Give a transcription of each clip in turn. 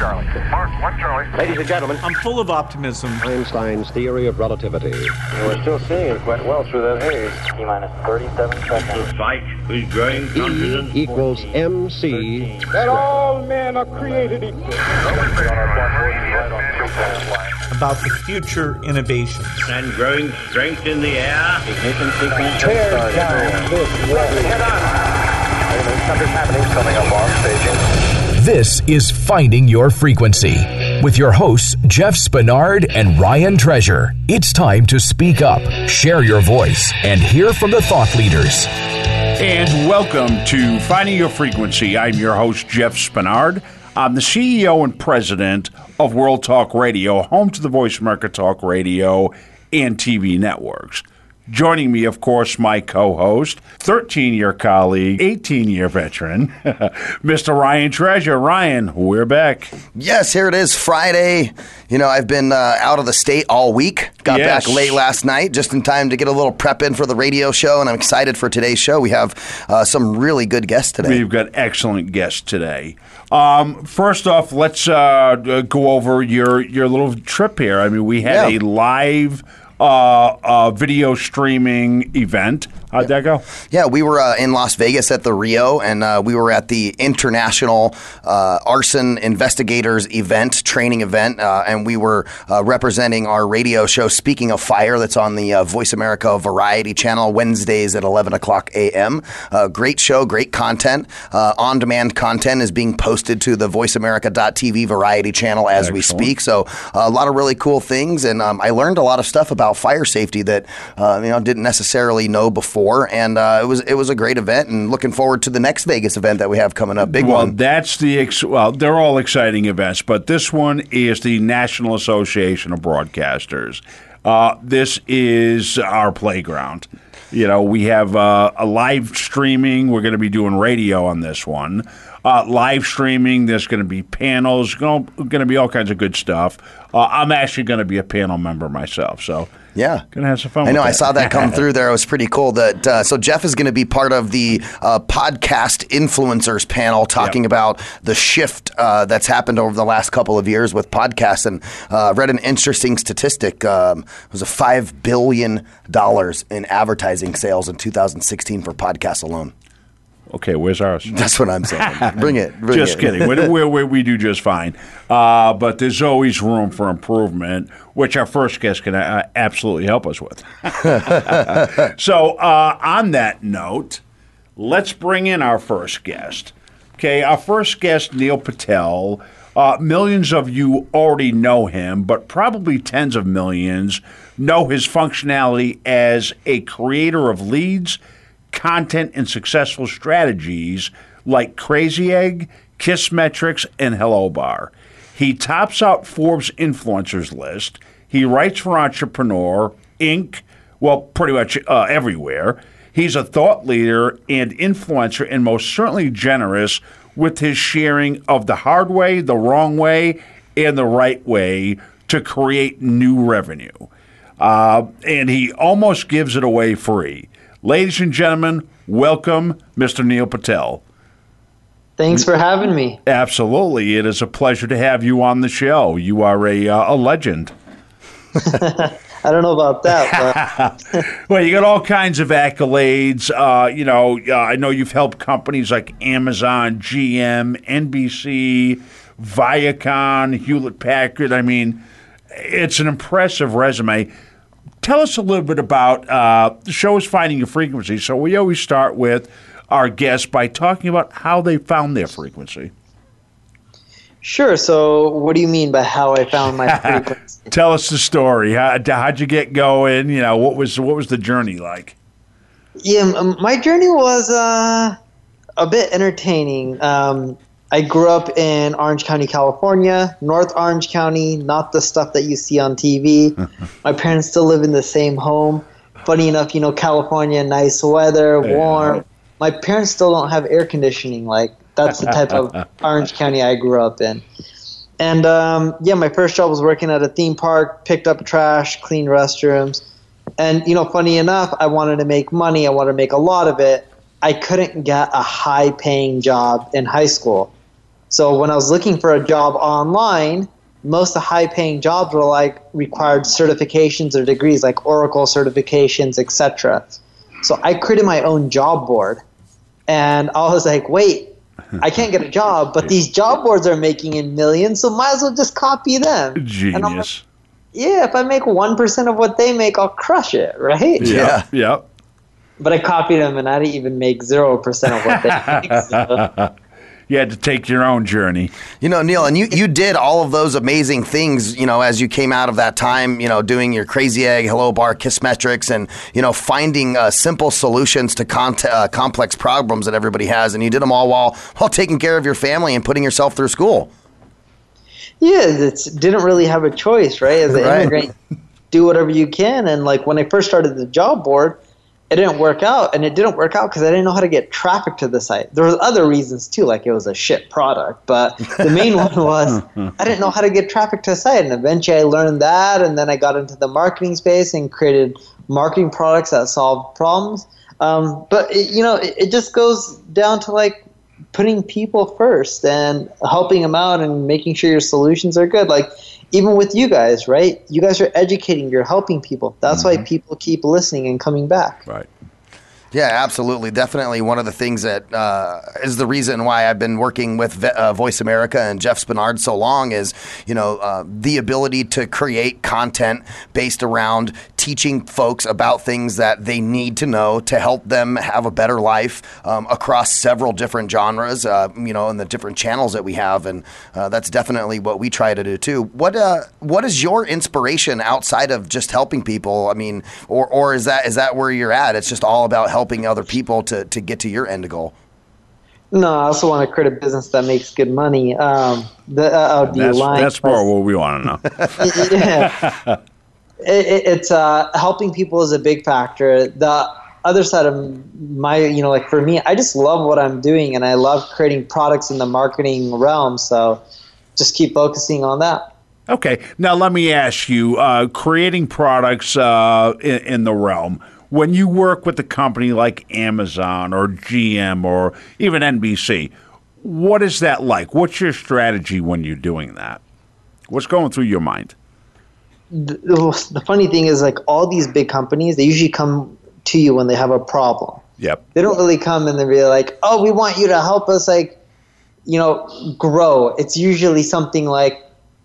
Charlie. Mark, one Charlie. Ladies and gentlemen, I'm full of optimism. Einstein's theory of relativity. we're still seeing it quite well through that haze. T minus 37 seconds. The fight is growing confident. E equals MC. That all men are created equal. About the future innovations. And growing strength in the air. Ignition sequence Tear down this wall. Head on. Something's happening. Coming up on staging. This is Finding Your Frequency with your hosts, Jeff Spenard and Ryan Treasure. It's time to speak up, share your voice, and hear from the thought leaders. And welcome to Finding Your Frequency. I'm your host, Jeff Spenard. I'm the CEO and president of World Talk Radio, home to the Voice America Talk Radio and TV networks. Joining me, of course, my co host, 13 year colleague, 18 year veteran, Mr. Ryan Treasure. Ryan, we're back. Yes, here it is, Friday. You know, I've been uh, out of the state all week. Got Yes. back late last night, just in time to get a little prep in for the radio show, and I'm excited for today's show. We have uh, some really good guests today. We've got excellent guests today. Um, first off, let's uh, go over your your little trip here. I mean, we had Yeah. a live uh, uh, video streaming event. How'd that go? Yeah, we were uh, in Las Vegas at the Rio, and uh, we were at the International uh, Arson Investigators event, training event, uh, and we were uh, representing our radio show, Speaking of Fire, that's on the uh, Voice America Variety channel Wednesdays at 11 o'clock a.m. Uh, great show, great content. Uh, on demand content is being posted to the VoiceAmerica.tv Variety channel as we speak. So, a lot of really cool things, and um, I learned a lot of stuff about fire safety that uh, you know didn't necessarily know before, and uh, it was it was a great event, and looking forward to the next Vegas event that we have coming up. Big well, one. that's the ex- well. They're all exciting events, but this one is the National Association of Broadcasters. Uh, this is our playground. You know, we have uh, a live streaming. We're going to be doing radio on this one. Uh, live streaming. There's going to be panels. Going to be all kinds of good stuff. Uh, I'm actually going to be a panel member myself, so Yeah. going to have some fun. I know. I saw that come through there. It was pretty cool. That uh, so Jeff is going to be part of the uh, podcast influencers panel, talking Yep. about the shift uh, that's happened over the last couple of years with podcasts. And uh, read an interesting statistic. Um, it was a five billion dollars in advertising sales in 2016 for podcasts alone. Okay, where's ours? That's what I'm saying. Bring it. Bring just it. kidding. we, we, we, do just fine. Uh, but there's always room for improvement, which our first guest can uh, absolutely help us with. so, uh, on that note, let's bring in our first guest. Okay, our first guest, Neil Patel. Uh, millions of you already know him, but probably tens of millions know his functionality as a creator of leads, content, and successful strategies like Crazy Egg, Kissmetrics, and Hello Bar. He tops out Forbes influencers list. He writes for Entrepreneur, Inc., well, pretty much uh, everywhere. He's a thought leader and influencer, and most certainly generous with his sharing of the hard way, the wrong way, and the right way to create new revenue. Uh, and he almost gives it away free. Ladies and gentlemen, welcome Mr. Neil Patel. Thanks for having me. Absolutely. It is a pleasure to have you on the show. You are a, uh, a legend. I don't know about that, but Well, you got all kinds of accolades. Uh, you know, uh, I know you've helped companies like Amazon, GM, NBC, Viacom, Hewlett Packard. I mean, it's an impressive resume. Tell us a little bit about uh, the show is finding your frequency. So we always start with our guests by talking about how they found their frequency. sure. So, what do you mean by how I found my frequency? Tell us the story. How, how'd you get going? You know, what was what was the journey like? Yeah, my journey was uh, a bit entertaining. Um, I grew up in Orange County, California, North Orange County, not the stuff that you see on TV. my parents still live in the same home. Funny enough, you know, California, nice weather, Yeah. warm. My parents still don't have air conditioning. Like, that's the type of Orange County I grew up in. And um, yeah, my first job was working at a theme park, picked up trash, cleaned restrooms. And you know, funny enough, I wanted to make money. I wanted to make a lot of it. I couldn't get a high-paying job in high school, So when I was looking for a job online, most of the high paying jobs were like required certifications or degrees like Oracle certifications, etc. So I created my own job board and I was like, wait, I can't get a job, but these job boards are making in millions, so might as well just copy them. And I'm like, Genius. yeah, if I make 1% of what they make, I'll crush it, right? Yeah. Yep. But I copied them and I didn't even make 0% of what they make. So. You had to take your own journey. You know, Neil, and you, you did all of those amazing things, you know, as you came out of that time, you know, doing your Crazy Egg, Hello Bar, Kissmetrics, and, you know, finding uh, simple solutions to con- uh, complex problems that everybody has. And you did them all while, while taking care of your family and putting yourself through school. Yeah, it didn't really have a choice, right? As an Right. immigrant, do whatever you can. And like when I first started the job board, it didn't work out, and it didn't work out because I didn't know how to get traffic to the site. There was other reasons too, like it was a shit product, but the main one was I didn't know how to get traffic to the site. And eventually, I learned that, and then I got into the marketing space and created marketing products that solved problems. Um, but it, you know, it, it just goes down to like putting people first and helping them out and making sure your solutions are good. Like even with you guys, right? You guys are educating, you're helping people. That's why people keep listening and coming back. Right. Yeah, absolutely. Definitely one of the things that uh, is the reason why I've been working with Ve- uh, Voice America and Jeff Spenard so long is, you know, uh, the ability to create content based around teaching folks about things that they need to know to help them have a better life um, across several different genres, uh, you know, and the different channels that we have. And uh, that's definitely what we try to do too. What uh, What is your inspiration outside of just helping people? I mean, or, or is that is that where you're at? It's just all about helping other people to, to get to your end goal. No, I also want to create a business that makes good money. Um, the, uh, I That's, lying. that's more what we want to know. yeah. It, it, it's uh, helping people is a big factor. The other side of my, you know, like for me, I just love what I'm doing and I love creating products in the marketing realm. So just keep focusing on that. Okay. Now, let me ask you uh, creating products uh, in, in the realm, when you work with a company like Amazon or GM or even NBC, what is that like? What's your strategy when you're doing that? What's going through your mind? The, the funny thing is like all these big companies they usually come to you when they have a problem Yep. they don't really come and they're like oh we want you to help us like you know grow it's usually something like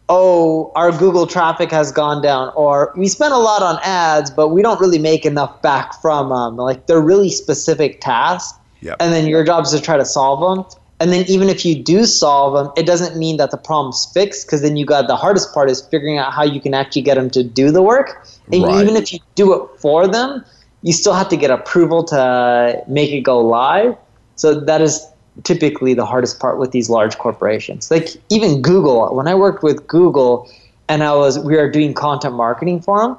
oh our google traffic has gone down or we spent a lot on ads but we don't really make enough back from them like they're really specific tasks Yep. and then your job is to try to solve them and then even if you do solve them it doesn't mean that the problem's fixed because then you got the hardest part is figuring out how you can actually get them to do the work and Right. even if you do it for them you still have to get approval to make it go live so that is typically the hardest part with these large corporations like even google when i worked with google and i was we were doing content marketing for them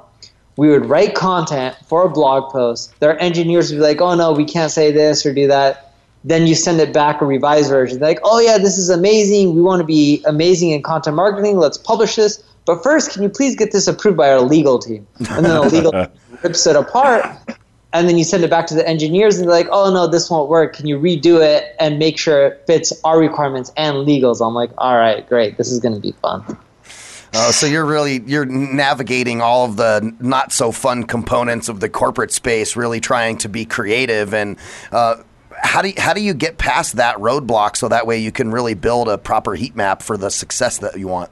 we would write content for a blog post. Their engineers would be like, oh no, we can't say this or do that. Then you send it back a revised version. They're like, oh yeah, this is amazing. We want to be amazing in content marketing. Let's publish this. But first, can you please get this approved by our legal team? And then the legal team rips it apart. And then you send it back to the engineers and they're like, oh no, this won't work. Can you redo it and make sure it fits our requirements and legals? I'm like, all right, great. This is going to be fun. Uh, so you're really you're navigating all of the not so fun components of the corporate space, really trying to be creative. And uh, how do you, how do you get past that roadblock so that way you can really build a proper heat map for the success that you want?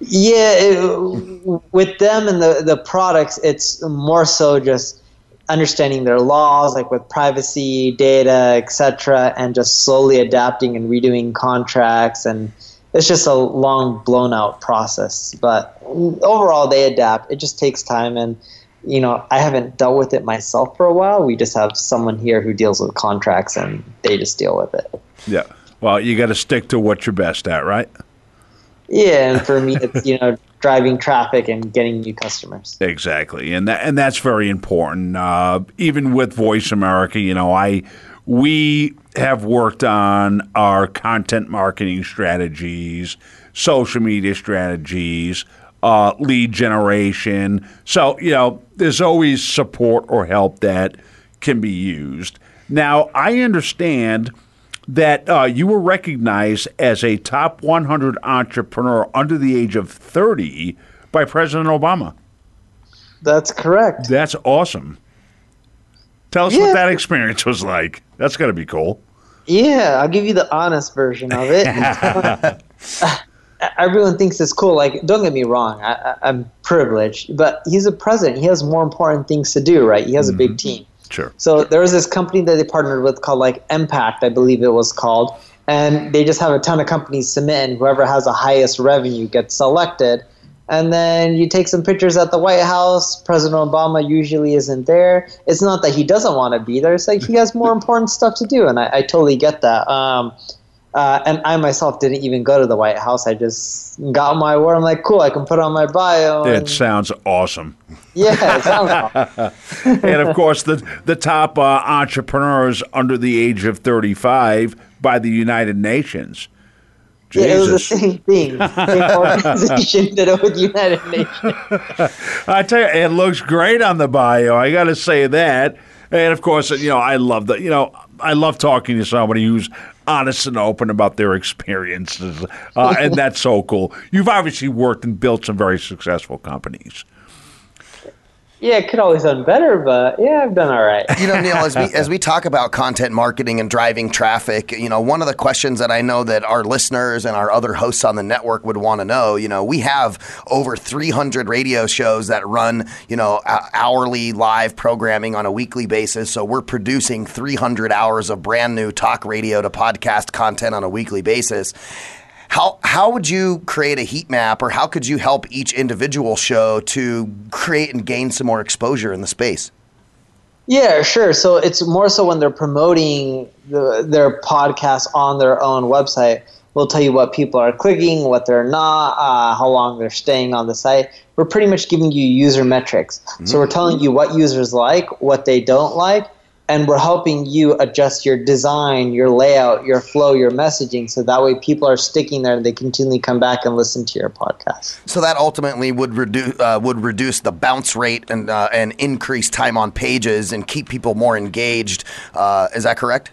Yeah, it, with them and the, the products, it's more so just understanding their laws, like with privacy, data, etc., and just slowly adapting and redoing contracts. And it's just a long, blown out process. But overall, they adapt. It just takes time. And, you know, I haven't dealt with it myself for a while. We just have someone here who deals with contracts and they just deal with it. Yeah. Well, you got to stick to what you're best at, right? Yeah, and for me, it's, you know, driving traffic and getting new customers. Exactly, and that and that's very important. Uh, even with Voice America, you know, I we have worked on our content marketing strategies, social media strategies, uh, lead generation. So you know, there's always support or help that can be used. Now, I understand that uh, you were recognized as a top 100 entrepreneur under the age of 30 by President Obama. That's correct. That's awesome. Tell us Yeah. what that experience was like. That's got to be cool. Yeah, I'll give you the honest version of it. Everyone thinks it's cool. Like, don't get me wrong, I, I'm privileged, but he's a president. He has more important things to do, right? He has a big team. Sure. So there was this company that they partnered with called like Empact, I believe it was called, and they just have a ton of companies submit, and whoever has the highest revenue gets selected. And then you take some pictures at the White House. President Obama usually isn't there. It's not that he doesn't want to be there. It's like he has more important stuff to do, and I, I totally get that. Um, uh, and I myself didn't even go to the White House. I just got my word. I'm like, cool. I can put on my bio. It sounds awesome. yeah, it sounds awesome. and of course, the the top uh, entrepreneurs under the age of 35 by the United Nations. Yeah, it was the same thing. Same organization it with United Nations. I tell you, it looks great on the bio. I got to say that. And of course, you know, I love that. You know, I love talking to somebody who's honest and open about their experiences, uh, and that's so cool. You've obviously worked and built some very successful companies. Yeah, it could always done better, but yeah, I've done all right. You know, Neil, as we as we talk about content marketing and driving traffic, you know, one of the questions that I know that our listeners and our other hosts on the network would want to know, you know, we have over 300 radio shows that run, you know, hourly live programming on a weekly basis. So we're producing 300 hours of brand new talk radio to podcast content on a weekly basis. How, how would you create a heat map or how could you help each individual show to create and gain some more exposure in the space? Yeah, sure. So it's more so when they're promoting the, their podcast on their own website. We'll tell you what people are clicking, what they're not, uh, how long they're staying on the site. We're pretty much giving you user metrics. So we're telling you what users like, what they don't like, and we're helping you adjust your design, your layout, your flow, your messaging, so that way people are sticking there and they continually come back and listen to your podcast. So that ultimately would reduce uh, would reduce the bounce rate and uh, and increase time on pages and keep people more engaged. Uh, is that correct?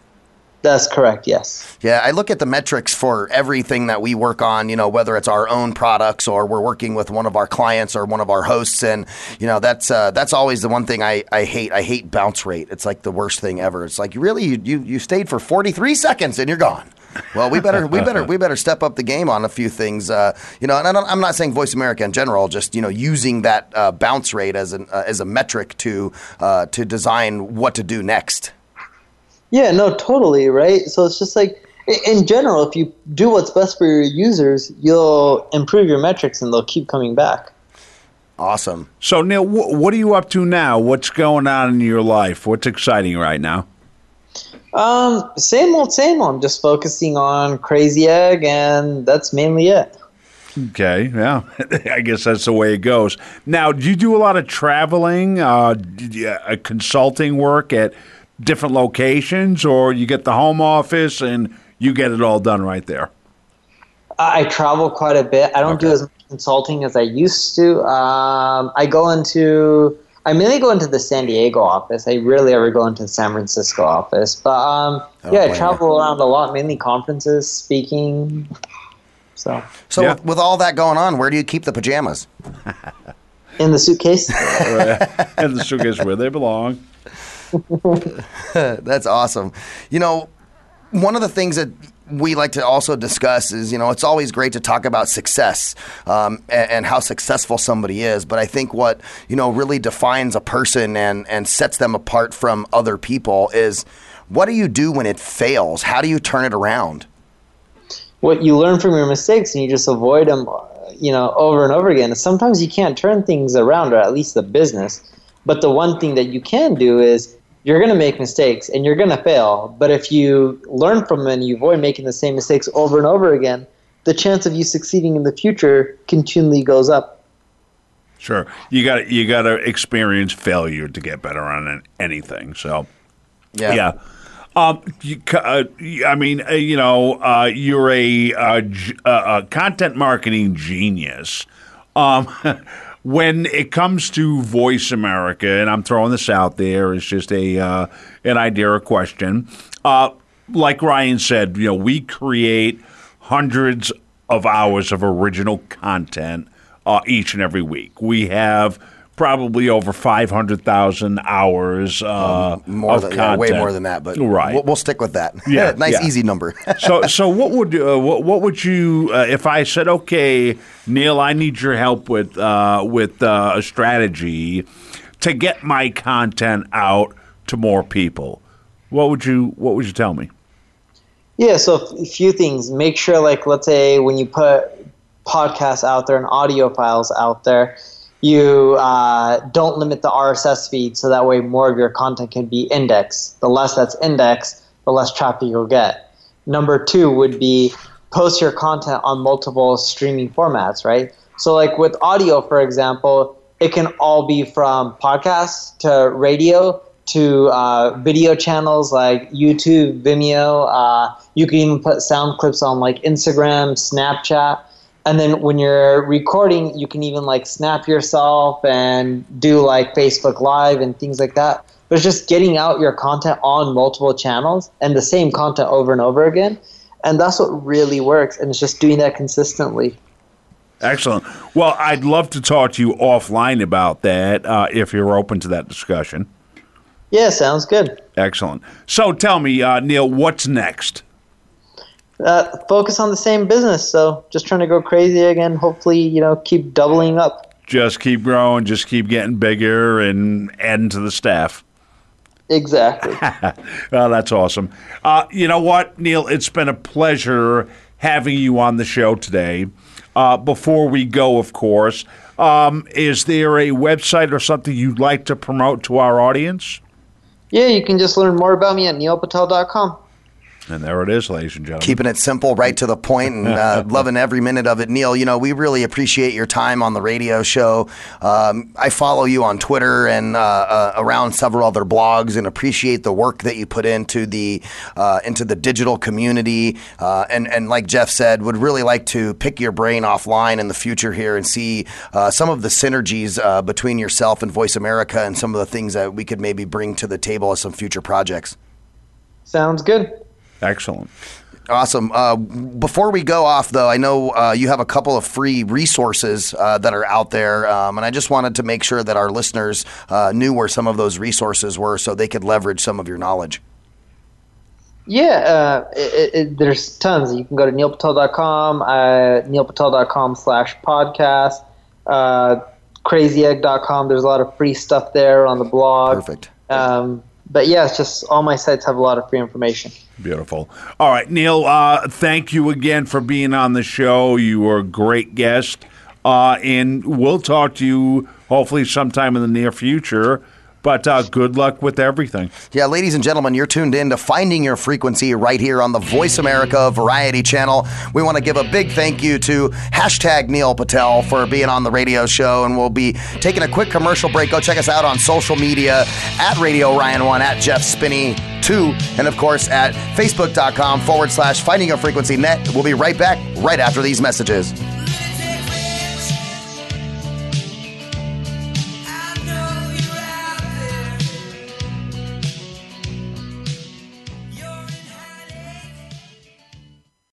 That's correct. Yes. Yeah, I look at the metrics for everything that we work on, you know, whether it's our own products or we're working with one of our clients or one of our hosts. And, you know, that's uh, that's always the one thing I, I hate. I hate bounce rate. It's like the worst thing ever. It's like, really, you, you, you stayed for 43 seconds and you're gone. Well, we better we better we better step up the game on a few things, uh, you know. And I I'm not saying Voice America in general, just you know, using that uh, bounce rate as an uh, as a metric to uh, to design what to do next. Yeah, no, totally, right? So it's just like, in general, if you do what's best for your users, you'll improve your metrics and they'll keep coming back. Awesome. So, Neil, wh- what are you up to now? What's going on in your life? What's exciting right now? Um, same old, same old. I'm just focusing on Crazy Egg, and that's mainly it. Okay, yeah, I guess that's the way it goes. Now, do you do a lot of traveling, uh, did you- uh, consulting work at different locations, or you get the home office and you get it all done right there? I, I travel quite a bit. I don't do as much consulting as I used to. Um, I go into, I mainly go into the San Diego office. I rarely ever go into the San Francisco office. But um, don't yeah, I blame travel around a lot, mainly conferences, speaking. So So Yeah. with, with all that going on, where do you keep the pajamas? in the suitcase. In the suitcase where they belong. That's awesome. You know, one of the things that we like to also discuss is, you know, it's always great to talk about success um, and, and how successful somebody is. But I think what, you know, really defines a person and, and sets them apart from other people is what do you do when it fails? How do you turn it around? what you learn from your mistakes and you just avoid them you know over and over again sometimes you can't turn things around or at least the business but the one thing that you can do is you're going to make mistakes and you're going to fail but if you learn from them and you avoid making the same mistakes over and over again the chance of you succeeding in the future continually goes up Sure, you got you got to experience failure to get better on anything. So, yeah. Um, you, uh, I mean, uh, you know, uh, you're a, uh, g- uh, uh, content marketing genius. Um, when it comes to Voice America, and I'm throwing this out there, it's just a uh, an idea or question. Uh, like Ryan said, you know, we create hundreds of hours of original content uh, each and every week. We have probably over 500,000 hours uh, Um, more of than, yeah, way more than that, but right. we'll, we'll stick with that. Yeah, nice yeah. easy number. so, so what would uh, what, what would you uh, if I said, okay, Neil, I need your help with uh, with uh, a strategy to get my content out to more people? What would you What would you tell me? Yeah, so a few things. Make sure, like, let's say when you put podcasts out there and audio files out there, you uh, don't limit the RSS feed so that way more of your content can be indexed. The less that's indexed, the less traffic you'll get. Number two would be post your content on multiple streaming formats, right? So, like with audio, for example, it can all be from podcasts to radio to uh, video channels like YouTube, Vimeo. Uh, you can even put sound clips on like Instagram, Snapchat. And then when you're recording, you can even like snap yourself and do like Facebook Live and things like that. But it's just getting out your content on multiple channels and the same content over and over again. And that's what really works. And it's just doing that consistently. Excellent. Well, I'd love to talk to you offline about that uh, if you're open to that discussion. Yeah, sounds good. Excellent. So tell me, uh, Neil, what's next? Uh, focus on the same business. So just trying to go crazy again. Hopefully, you know, keep doubling up. Just keep growing, just keep getting bigger and adding to the staff. Exactly. well, that's awesome. Uh, you know what, Neil? It's been a pleasure having you on the show today. Uh, before we go, of course, um, is there a website or something you'd like to promote to our audience? Yeah, you can just learn more about me at neilpatel.com. And there it is, ladies and gentlemen. Keeping it simple, right to the point, and uh, loving every minute of it. Neil, you know, we really appreciate your time on the radio show. Um, I follow you on Twitter and uh, uh, around several other blogs, and appreciate the work that you put into the uh, into the digital community. Uh, and and like Jeff said, would really like to pick your brain offline in the future here and see uh, some of the synergies uh, between yourself and Voice America, and some of the things that we could maybe bring to the table as some future projects. Sounds good. Excellent. Awesome. Uh, before we go off, though, I know uh, you have a couple of free resources uh, that are out there, um, and I just wanted to make sure that our listeners uh, knew where some of those resources were so they could leverage some of your knowledge. Yeah, uh, it, it, there's tons. You can go to neilpatel.com, uh, neilpatel.com slash podcast, uh, crazyegg.com. There's a lot of free stuff there on the blog. Perfect. Um, but yeah, it's just all my sites have a lot of free information. Beautiful. All right, Neil, uh, thank you again for being on the show. You were a great guest. Uh, and we'll talk to you hopefully sometime in the near future. But uh, good luck with everything. Yeah, ladies and gentlemen, you're tuned in to Finding Your Frequency right here on the Voice America Variety Channel. We want to give a big thank you to hashtag Neil Patel for being on the radio show, and we'll be taking a quick commercial break. Go check us out on social media at Radio Ryan One, at Jeff Spinney Two, and of course at Facebook.com forward slash Finding Your Frequency Net. We'll be right back right after these messages.